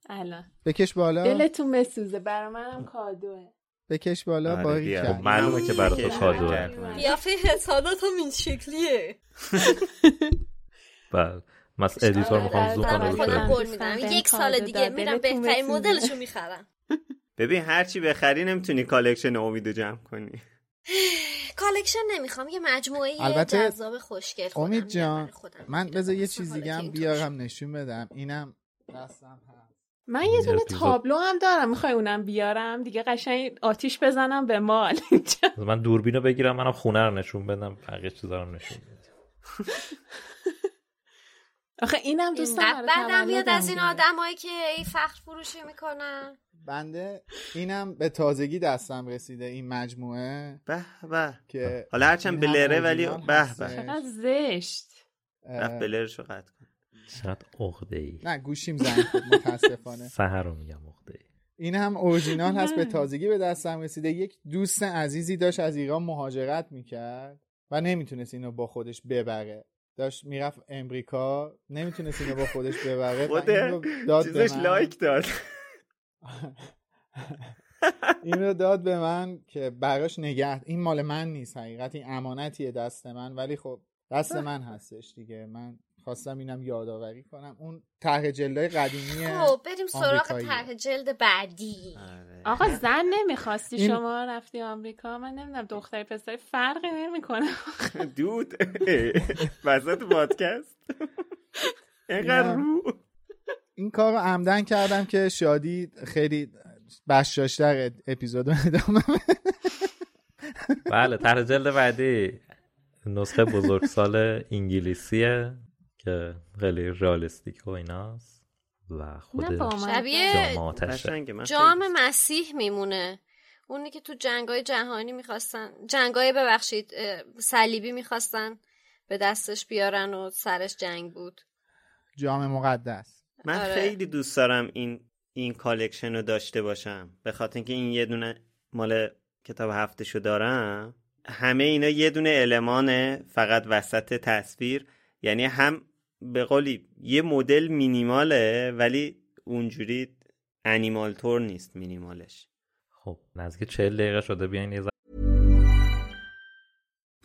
الان. بکش بالا. دلتون بسوزه. برا منم کادوه. بکش بالا آره، باری بیا. کرد خب معلومه که برای تو کادوه. قیافه حسادات هم این شکلیه. بله. Miss editor می‌خوام زوم کنه خودم قول میدم یک سال دیگه. میرم بهترین. مدلشو می‌خرم. ببین هرچی بخری نمی‌تونی collection امیدو جمع کنی. collection نمی‌خوام یه مجموعه البته جذاب خوشگل خودم امید جان من. بذار یه چیز دیگه هم بیارم نشون بدم. اینم دستم هست. من یه دونه. تابلو هم دارم. می‌خوای اونم بیارم؟ دیگه قشنگ آتیش بزنم به مال. اینجا من دوربینو بگیرم منم خونه رو نشون بدم. بقیه چیزا رو نشون بدم. آخه اینم دوست اینقدر دارم بدم میاد از این آدمایی که ای فخر فروشی می‌کنن. بنده اینم به تازگی دستم رسیده این مجموعه. به به. که حالا هرچند این هم بلره ولی به. به. چقدر زشت. رفت بلرشو قطع کن. چقدر عقده ای نه گوشیم زنگ خورد متاسفانه. سهر رو میگم عقده ای این هم اورجینال هست به تازگی به دستم رسیده. یک دوست عزیزی داشت از ایران مهاجرت می‌کرد و نمی‌تونست اینو با خودش ببره. داشت می‌رفت امریکا نمی‌تونست اینو با خودش ببره خود چیزش. لایک داد. این رو داد به من که براش نگه این مال من نیست حقیقت این امانتیه دست من ولی خب دست من هستش دیگه. من خواستم اینم یادآوری کنم. اون طرح جلای قدیمی خب بریم سراغ. طرح جلد بعدی. آره. آقا زن نمی‌خواستی این- شما رفتی آمریکا؟ من نمی‌دونم دختری پسری فرقی نمی‌کنه. دود. وسط پادکست. اینقدر. رو. این کار رو عمدن کردم که شادی خیلی بشاشتر اپیزود ادامه بده. بله طرح جلد بعدی. نسخه بزرگسال انگلیسیه که خیلی رئالیستیک و ایناست. و خود شبیه جام مسیح میمونه. اونی که تو جنگای جهانی می‌خواستن جنگای ببخشید صلیبی می‌خواستن به دستش بیارن و سرش جنگ بود. جام مقدس. من آره. خیلی دوست دارم این این collection رو داشته باشم. به خاطر اینکه این یه دونه مال کتاب هفتشو دارم. همه اینا یه دونه المانه فقط وسط تصویر. یعنی هم به قولی یه مدل مینیماله ولی اونجوری انیمال تور نیست مینیمالش. خب نزدیک چهل دقیقه شده. بیاین یه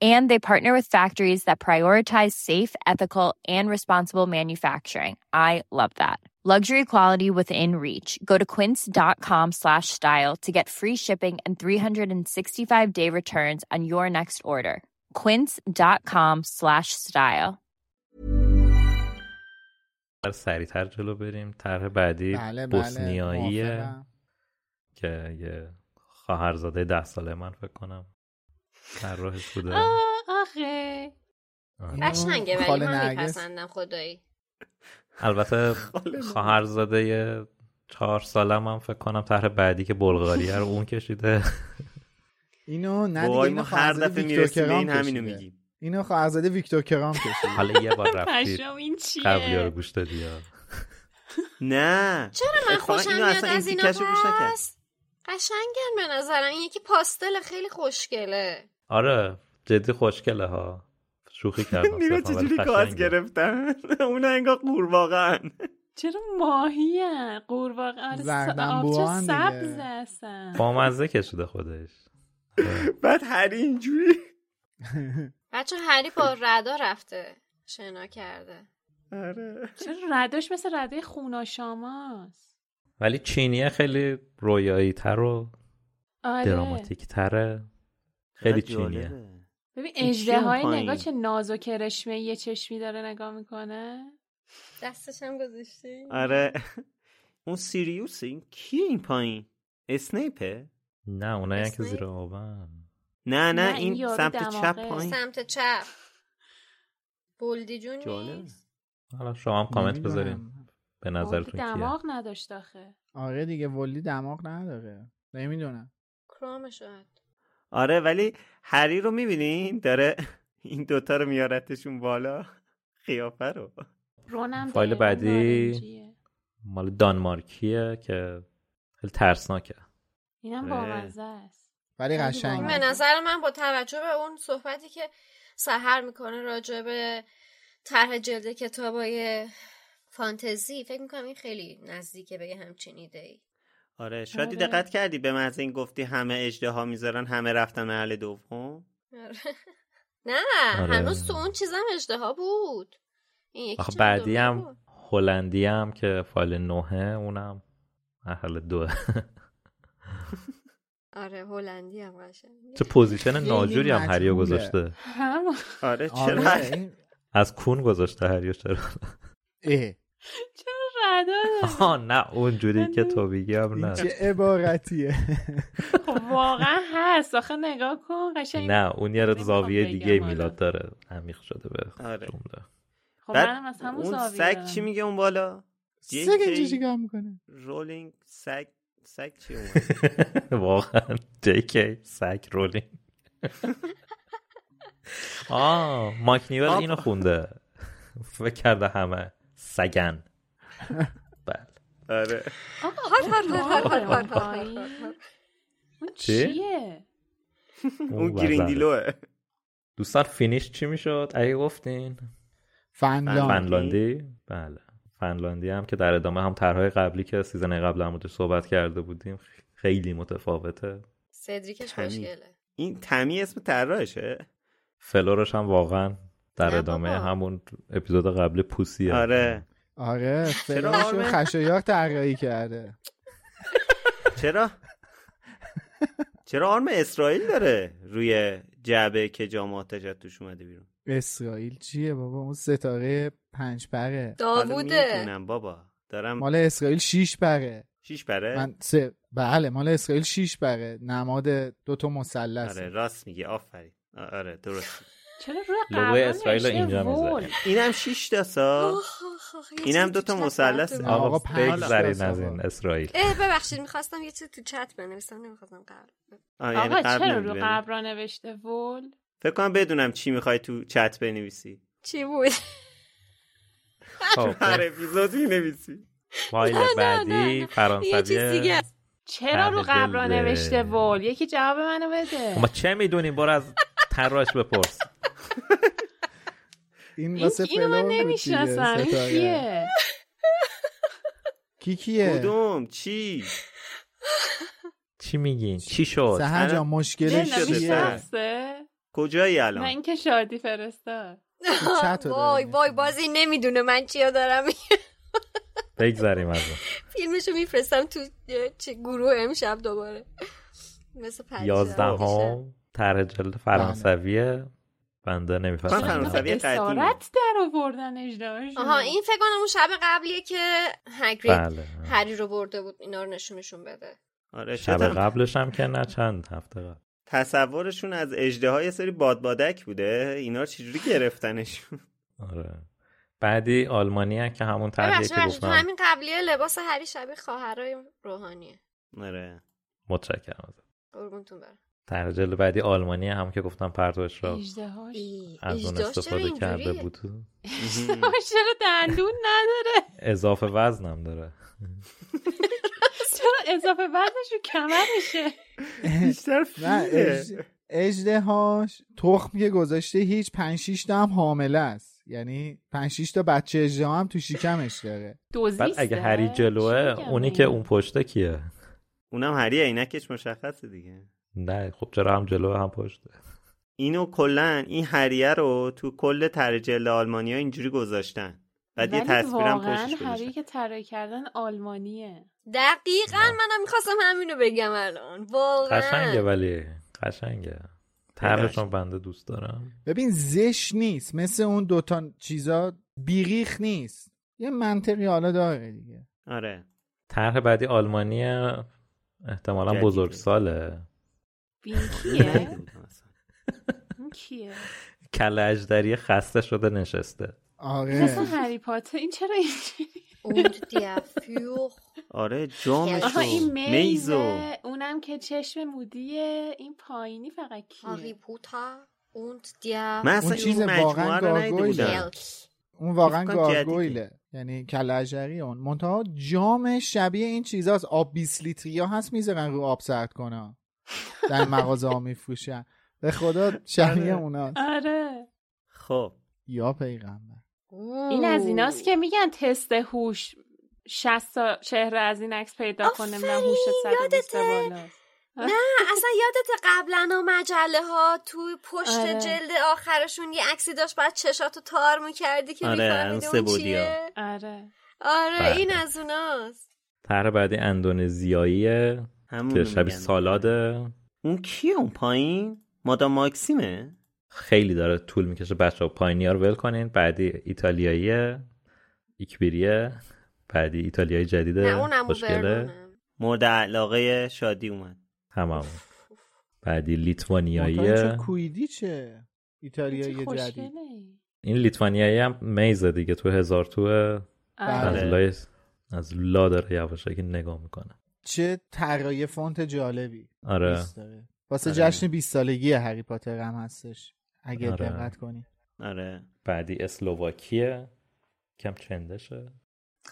And they partner with factories that prioritize safe, ethical, and responsible manufacturing. I love that. Luxury quality within reach. Go to quince.com slash style to get free shipping and 365 day returns on your next order. Quince.com slash style. سریعتر جلو بریم طرح بعدی بله بله بوسنیاییه موافقم. که یه خواهرزاده ده ساله من فکر کنم طراحش بوده. آخه. آره. قشنگه ولی خاله من. میپسندم خدایی. البته خواهرزاده چهار سالم هم فکر کنم طرح بعدی که بلغاریه رو اون کشیده. اینو نه دیگه اینو هر دفعه ویکتور می‌رسیم این همینو کشیده. میگیم. اینو خواهرزاده ویکتور کرام کشید حالا یه بار رفتی قبلی رو گوش دادی نه. چرا من خوشم میاد از اینا پس قشنگن به نظرم این یکی پاستل خیلی خوشگله. آره جدی خوشگله ها. شوخی کردم نگاه ولی چجوری. گاز گرفتن؟ اونا انگار قورباغه چرا ماهی هن؟ قورباغه آره دیگه. سبز هستن. بامزه کشیده خودش. بعد هری اینجوری. بچه هری با ردا رفته شنا کرده. آره. چرا رداش مثل ردای خوناشاماست ولی چینیه خیلی رویایی تر و آره. دراماتیک تره خیلی چینیه. ببین اجده های؟ نگاه چه ناز و کرشمه یه چشمی داره نگاه می‌کنه؟ دستش هم گذاشتی؟ آره. اون سیریوس این کیه این پایین؟ اسنیپه؟ نه اونایی که؟ زیر آبن. نه نه, نه، این سمت چپ. پایین. سمت چپ. بولدی جون. نیست؟ حالا شما هم کامنت. بذارین به نظرتون کیه. دماغ نداشت آخه. آره دیگه ولی دماغ نداره. نمی‌دونم. کرام شاید. آره ولی هری رو می‌بینین؟ داره این دوتا رو میارتشون بالا. قیافه رو. رونم فایل بعدی نارنجیه. مال دانمارکیه که خیلی ترسناکه. اینم آره. بامزه است. ولی قشنگ به. نظر من با توجه به اون صحبتی که سهر می‌کنه راجع به طرح جلد کتابای فانتزی فکر می‌کنم این خیلی نزدیکه به یه همچین ایده ای آره شادی آره. دقت کردی به محض این گفتی همه اجده ها می‌ذارن همه رفتن محل دوم؟ نه آره. هنوز تو اون چیزم اشتها بود. این یکی آخه بعدی هم. هلندی هم که فایل نوهه اونم مرحله دوه آره هلندی هم قشنگ چه پوزیشن ناجوری هم هریو. گذاشته. هم آره چرا؟ آره از کون گذاشته هریو چرا؟ چرا ردا داره؟ آها نه اونجوری که تو بگی هم این نه چه عبارتیه؟ خب واقعا هست. آخه نگاه کن قشنگ نه اون یه زاویه دیگه. میلاد داره. عمیق شده به آره. جمله. خب منم از همون اون زاویه. سگ. چی میگه اون بالا؟ سگ اینجا JK چیکار می‌کنه؟ رولینگ سگ سگ چی اون واقعا جی سگ رولینگ. آه ماک نیول آب. اینو خونده. فکر کرده همه سگن. بله. آره آقا هار. پایین. اون چی؟ چیه؟ اون. گریندیلوه دوستان فینیش چی می‌شد؟ اگه گفتین. فنلاند فنلاندی؟ بله. فنلاندی هم که در ادامه هم طرحهای قبلی که سیزن قبل موردش صحبت کرده بودیم خیلی متفاوته. سدریکش. خوشگله. این تمی اسم طراحشه؟ فلورش هم واقعا در ادامه بابا. همون اپیزود قبلی پوسیه. آره. آره چرا؟ فلاشو آرمه؟ خشایار طراحی کرده. چرا؟ چرا آرم اسرائیل داره روی جعبه که جام توش اومده بیرون؟ اسرائیل چیه بابا؟ اون ستاره پنج پره. داووده. بابا. دارم مال اسرائیل شیش پره. شیش بره من سه بله مال اسرائیل شیش بره نماد دو تا مثلث. آره راست میگی. آفرین. آره درست. چرا روی لوگوی اسرائیل رو نوشته اینجا می‌ذاره. اینم شیش تا سا. اینم تو چت مثلث. آقا تا از. این اسرائیل. اه ببخشید می‌خواستم یه چیزی تو چت بنویسم نمی‌خواستم قبل. یعنی آقا چرا رو؟ قبرا نوشته وول؟ فکر کنم بدونم چی می‌خوای تو چت بنویسی. چی بود خب هر اپیزود می‌نویسی فایل بعدی یه چیز دیگه فرانسویه است. چرا رو جلد. نوشته وول؟ یکی جواب منو بده. ما چه می‌دونیم؟ برو از طراحش بپرس. این واسه اینو من نمی‌شناسم. کیه؟ کی کیه؟ کدوم؟ چی؟ چی میگین؟ چی شد؟ سهر جان مشکلش چیه کجایی الان؟ اینکه شادی فرستاد. وای. وای بازی نمی‌دونه من چیا دارم. بگذریم از اون فیلمشو میفرستم تو گروه امشب دوباره. مثل دیشب. هم طرح جلد فرانسویه بنده نمی‌فهمم. فرانسوی قدیم اسارت در آوردن اجدهاشون آها این فکر کنم اون شب قبلیه که هگرید بله. هری رو برده بود اینا رو نشونشون بده. آره شب شدم قبلش هم که نه چند هفته قبل. تصورشون از اجده یه سری بادبادک بوده اینا رو چجوری گرفتنشون؟ آره. بعدی آلمانی هم که همون ببخشید که گفتم. همین قبلیه لباس هری شبیه خواهرای روحانیه. آره. متشکرم. قربونتون برم. طرح جلد بعدی آلمانی هم که گفتم پرتوش را از اون استفاده کرده؟ بود. چرا دندون نداره؟ اضافه وزنم داره. چرا اضافه وزنش رو کمرشه بیشتر نه فیله. اج- اجدهاش تخم که گذاشته هیچ 5 6 تا هم حامله است. یعنی 5 6 تا بچه اجده هم تو شکمش داره. بعد اگه هری جلوه اونی که اون پشته کیه؟ اونم هری عینکش مشخصه دیگه. نه خب چرا هم جلو هم پشته اینو کلا این هریه رو تو کل تر جلد آلمانیا اینجوری گذاشتن. بعد یه تصویرم پشتش هری که طراحی کردن آلمانیه. دقیقا منم می‌خواستم همینو بگم الان. واقعا. قشنگه ولی قشنگه. طرحشون بنده دوست دارم. ببین زش نیست. مثل اون دوتا چیزا بیریخ نیست. یه منطقی حالا داره دیگه. آره. طرح بعدی آلمانی احتمالا بزرگ ساله کیه؟ کیه؟ کله اجدری خسته شده نشسته. آره. مثل هری پاتر. این چرا اینجوری؟ آره جامش آها این میزو. اونم که چشم مودیه. این پایینی فقط کیه؟ هاری پوتر und der من اصلا اون چیز این مجموعه واقعا رو بودم. اون واقعا گارگویله. یعنی کلجری اون. منتها جام شبیه این چیزاست. آب 20 لیتری ها هست می‌ذارن رو آب سرد کنه. در مغازه ها میفروشن. به خدا شبیه آره. اوناست آره. خب. یا پیغمبر. این از ایناست که میگن تست هوش 60 تا چهره از این عکس پیدا کنه نه هوش 120 بالا نه اصلا یادت قبلا مجله ها تو پشت آره. جلد آخرشون یه عکسی داشت بعد چشاتو تار می‌کردی که آره، میفهمیدی اون. چیه؟ آره. آره بله. این از اوناست. طرح بعدی اندونزیاییه. همونو که شبیه. سالاده اون کیه اون پایین؟ مادام ماکسیمه؟ خیلی داره طول می‌کشه بچه ها پایینی ها رو ول کنین. بعدی ایتالیاییه. ایکبیریه. بعدی ایتالیایی جدیده. نه اونم خوشگله. برنونم مورد علاقه شادی اومد. تمام. بعدی لیتوانیاییه. چه کویدی چه؟ ایتالیایی جدید. این لیتوانیایی هم میزه دیگه. تو هزار توه. از بله. لای از لا داره یواشکی نگاه می‌کنه. چه طراحی فونت جالبی. آره. واسه آره. جشن 20 سالگی هری پاتر هم هستش. اگه آره. دقت کنی. آره. بعدی اسلوواکیه کم چندشه.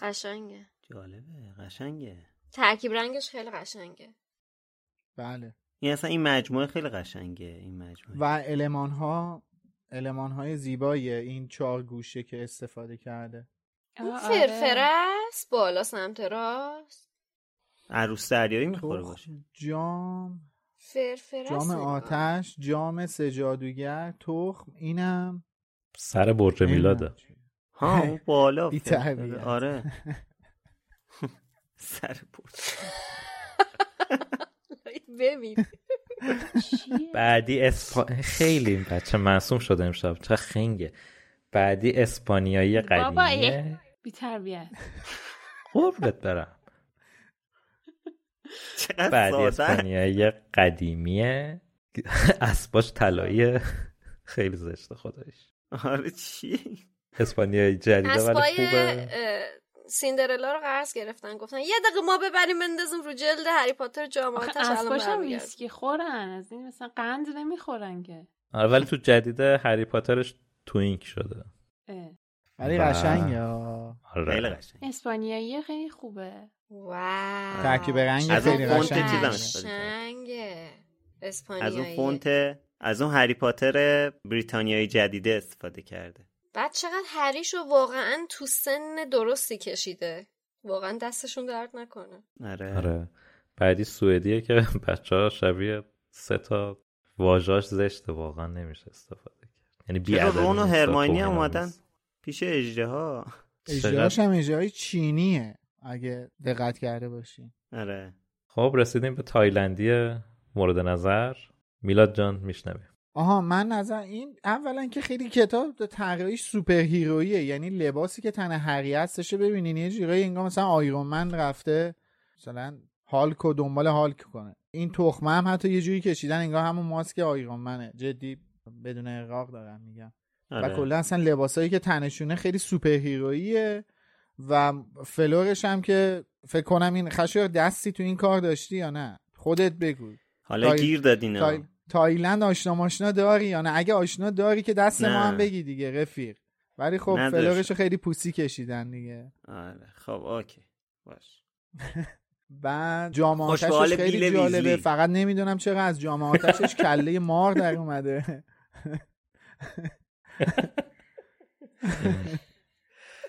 قشنگه. جالبه. قشنگه. ترکیب رنگش خیلی قشنگه. بله. این اصلا این مجموعه خیلی قشنگه. این مجموعه. و علمان ها علمان های زیبایی این چهار گوشه که استفاده کرده. اون آه، فرفره. است بالا سمت راست. عروس دریایی می‌خوره باشه. جام فرفره جام آتش جام سجادوگر تخم اینم. سر برج میلاده. ها اون بالا. آره. سر برج. ببین؟ بعدی اسپا... خیلی این بچه معصوم شده امشب. چه خنگه. بعدی اسپانیایی بابا، قدیمیه. بی تربیت قربت برم. ساده. اسپانیایی قدیمیه اسباش طلاییه خیلی زشته خودش آره چی؟ اسپانیایی جدیده ولی خوبه. سیندرلا رو قرض گرفتن گفتن یه دقیقه ما ببریم بندازیم رو جلد هری پاتر جام آخه آتش الان اسباش هم برمیگرد ویسکی خورن از این مثلا قند نمی‌خورن که. آره ولی تو جدیده هری پاترش توینک شده. اه. ولی قشنگه ها. خیلی آره. قشنگ. اسپانیایی خیلی خوبه. واو. ترکیب رنگ خیلی قشنگه. قشنگه. از اسپانیایی. اون فونت از اون هری پاتر بریتانیایی جدیده استفاده کرده. بعد چقدر هریشو واقعا تو سن درستی کشیده. واقعا دستشون درد نکنه. آره. آره. بعدی سوئدیه که بچه ها شبیه سه تا واژاش زشته واقعا نمیشه استفاده کرد. یعنی بی رون و هرماینی هم اومدن. پیش اژدها اجراش هم اجرای چینیه اگه دقت کرده باشی. آره. خب رسیدیم به تایلندی مورد نظر. میلاد جان میشنویم. آها من نظر این اولا که خیلی کتاب طراحیش superhero یه یعنی لباسی که تن هری هستش ببینین. یه جورایی انگار مثلا Iron Man رفته مثلا هالک و دنبال هالک کنه. این تخمه هم حتی یه جوری کشیدن انگار همون ماسک آیرون منه. جدی بدون اقراق دارم میگم. و آره. کلا اصلا لباسایی که تنشونه خیلی سوپر هیرویه و فلورش هم که فکر کنم این خشایار دستی تو این کار داشتی یا نه خودت بگو حالا تای- گیر دادین ها. تای... تایلند آشنا ماشنا داری یا نه اگه آشنا داری که دست نه. ما هم بگی دیگه رفیق ولی خب. فلورش رو خیلی پوسی کشیدن دیگه آره خب اوکی باش بعد جامعاتش خوشبال خیلی جالبه. فقط نمی‌دونم چرا از جامعاتش کله مار در اومده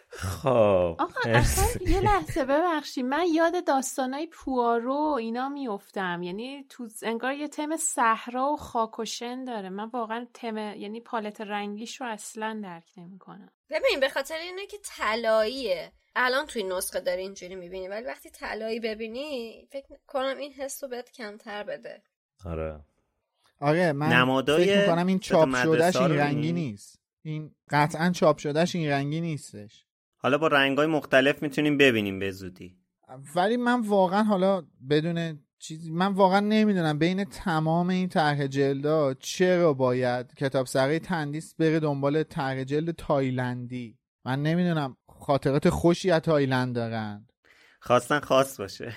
خب آقا اصلا یه لحظه ببخشید. من یاد داستانای پوارو اینا میفتم یعنی تو انگار یه تم صحرا و خاک و شن داره. من واقعا تم یعنی پالت رنگیش رو اصلا درک نمی‌کنم. ببین به خاطر اینه که طلاییه. الان توی نسخه داری اینجوری می‌بینی. ولی وقتی طلایی ببینی فکر کنم این حس رو بهت کمتر بده. آره. آره من نمادای فکر می‌کنم این چاپ شدهش این رنگی نیست. این قطعا چاپ شدهش این رنگی نیستش. حالا با رنگای مختلف می‌تونیم ببینیم به زودی. ولی من واقعا حالا بدون چیزی من واقعا نمی‌دونم بین تمام این طرح جلدا چرا باید کتاب سرای تندیس بره دنبال طرح جلد تایلندی. من نمی‌دونم خاطرات خوشی از تایلند دارن خواستن خاص باشه.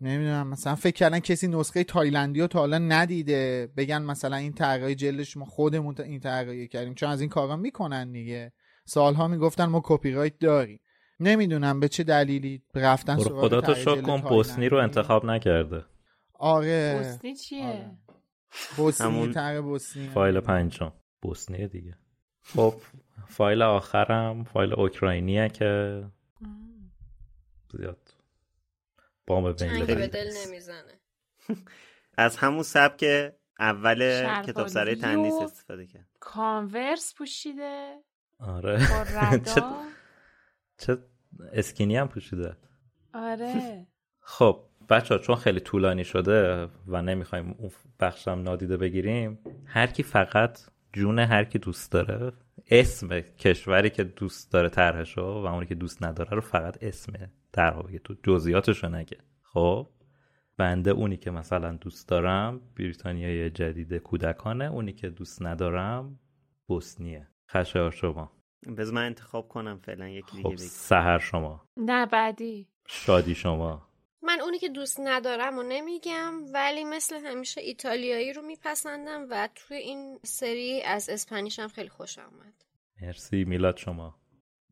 نمی‌دونم مثلا فکر کردن کسی نسخه تایلندی رو تا حالا ندیده. بگن مثلا این طرحهای جلدش ما خودمون تا- این طرحی کردیم. چون از این کارا می‌کنن دیگه. سالها می‌گفتن ما کپی رایت داریم. نمی‌دونم به چه دلیلی رفتن سراغ خدا تو شکر کن. بوسنی رو انتخاب نکرده. آره. بوسنی چیه؟ بوسنی همون طرح بوسنی. فایل پنجم. بوسنیه دیگه. خب فایل آخرم فایل اوکراینیه که زیاد بام بین دل نمی‌زنه. از همون سبک اول کتاب سرای تندیس استفاده کرد. کانورس پوشیده. آره. چه, چه اسکینی هم پوشیده. آره. خب بچه ها چون خیلی طولانی شده و نمی‌خوایم اون بخشم نادیده بگیریم هر کی فقط جون هر کی دوست داره اسم کشوری که دوست داره طرحشو و اونی که دوست نداره رو فقط اسم طرح بگه. تو جزئیاتشو نگه. خب؟ بنده اونی که مثلا دوست دارم بریتانیای جدید کودکانه اونی که دوست ندارم بوسنیه خشایار شما. بذار من انتخاب کنم فعلا یکی دیگه خب سهر شما. نه بعدی. شادی شما. من اونی که دوست ندارم و نمیگم ولی مثل همیشه ایتالیایی رو میپسندم و توی این سری از اسپانیش هم خیلی خوش آمد. مرسی میلاد شما.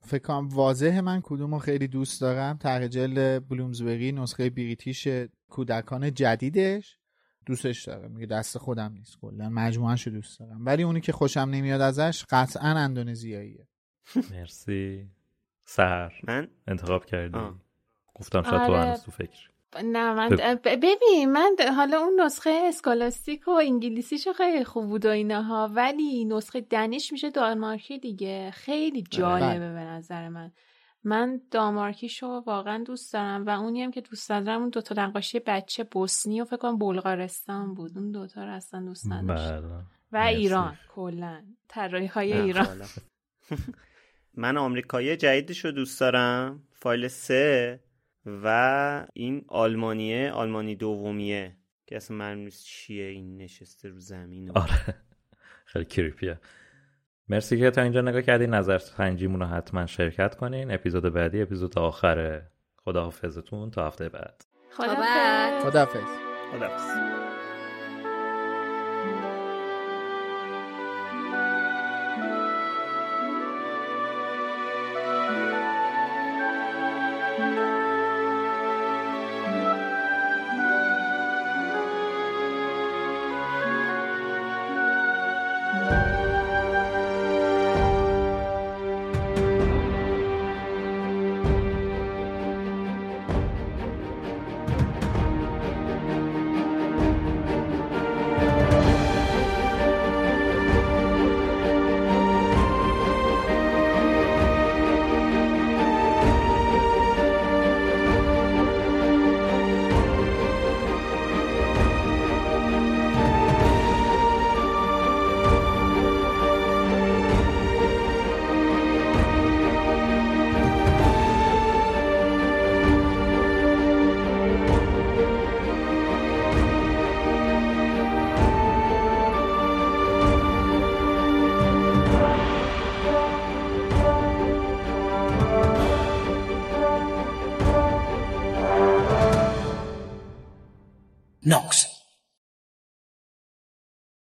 فکر کنم واضح من کدوم رو خیلی دوست دارم. طرح جلد بلومزبری نسخه بریتیش کودکان جدیدش دوستش دارم میگه دست خودم نیست. کلا مجموعهش رو دوست دارم. ولی اونی که خوشم نمیاد ازش قطعا اندونزیاییه. مرسی. سهر. من؟ انتخاب کردی. آه. گفتم شاید تو آره. هنوز تو فکر. نه من ببین من حالا اون نسخه اسکالاستیک و انگلیسیشو خیلی خوب بود و اینها ولی نسخه دنیش میشه دانمارکی دیگه. خیلی جالبه به نظر من. من دانمارکیشو واقعا دوست دارم و اونی هم که دوست دارم اون دوتا نقاشی بچه بوسنی و فکر کنم بلغارستان بود. اون دوتا رو اصلا دوست نداشتم. بله. و مرسی. ایران کلا. طراحی های ایران. من آمریکایی جدیدش رو دوست دارم. فایل سه. و این آلمانیه آلمانی دومیه که اصلا معلوم نیست چیه این نشسته رو زمین آره. خیلی کریپیه. مرسی که تا اینجا نگاه کردین. نظر سنجیمون رو حتما شرکت کنین. اپیزود بعدی اپیزود آخره خداحافظتون تا هفته بعد. خدا بعد. خدافظ خداحافظ.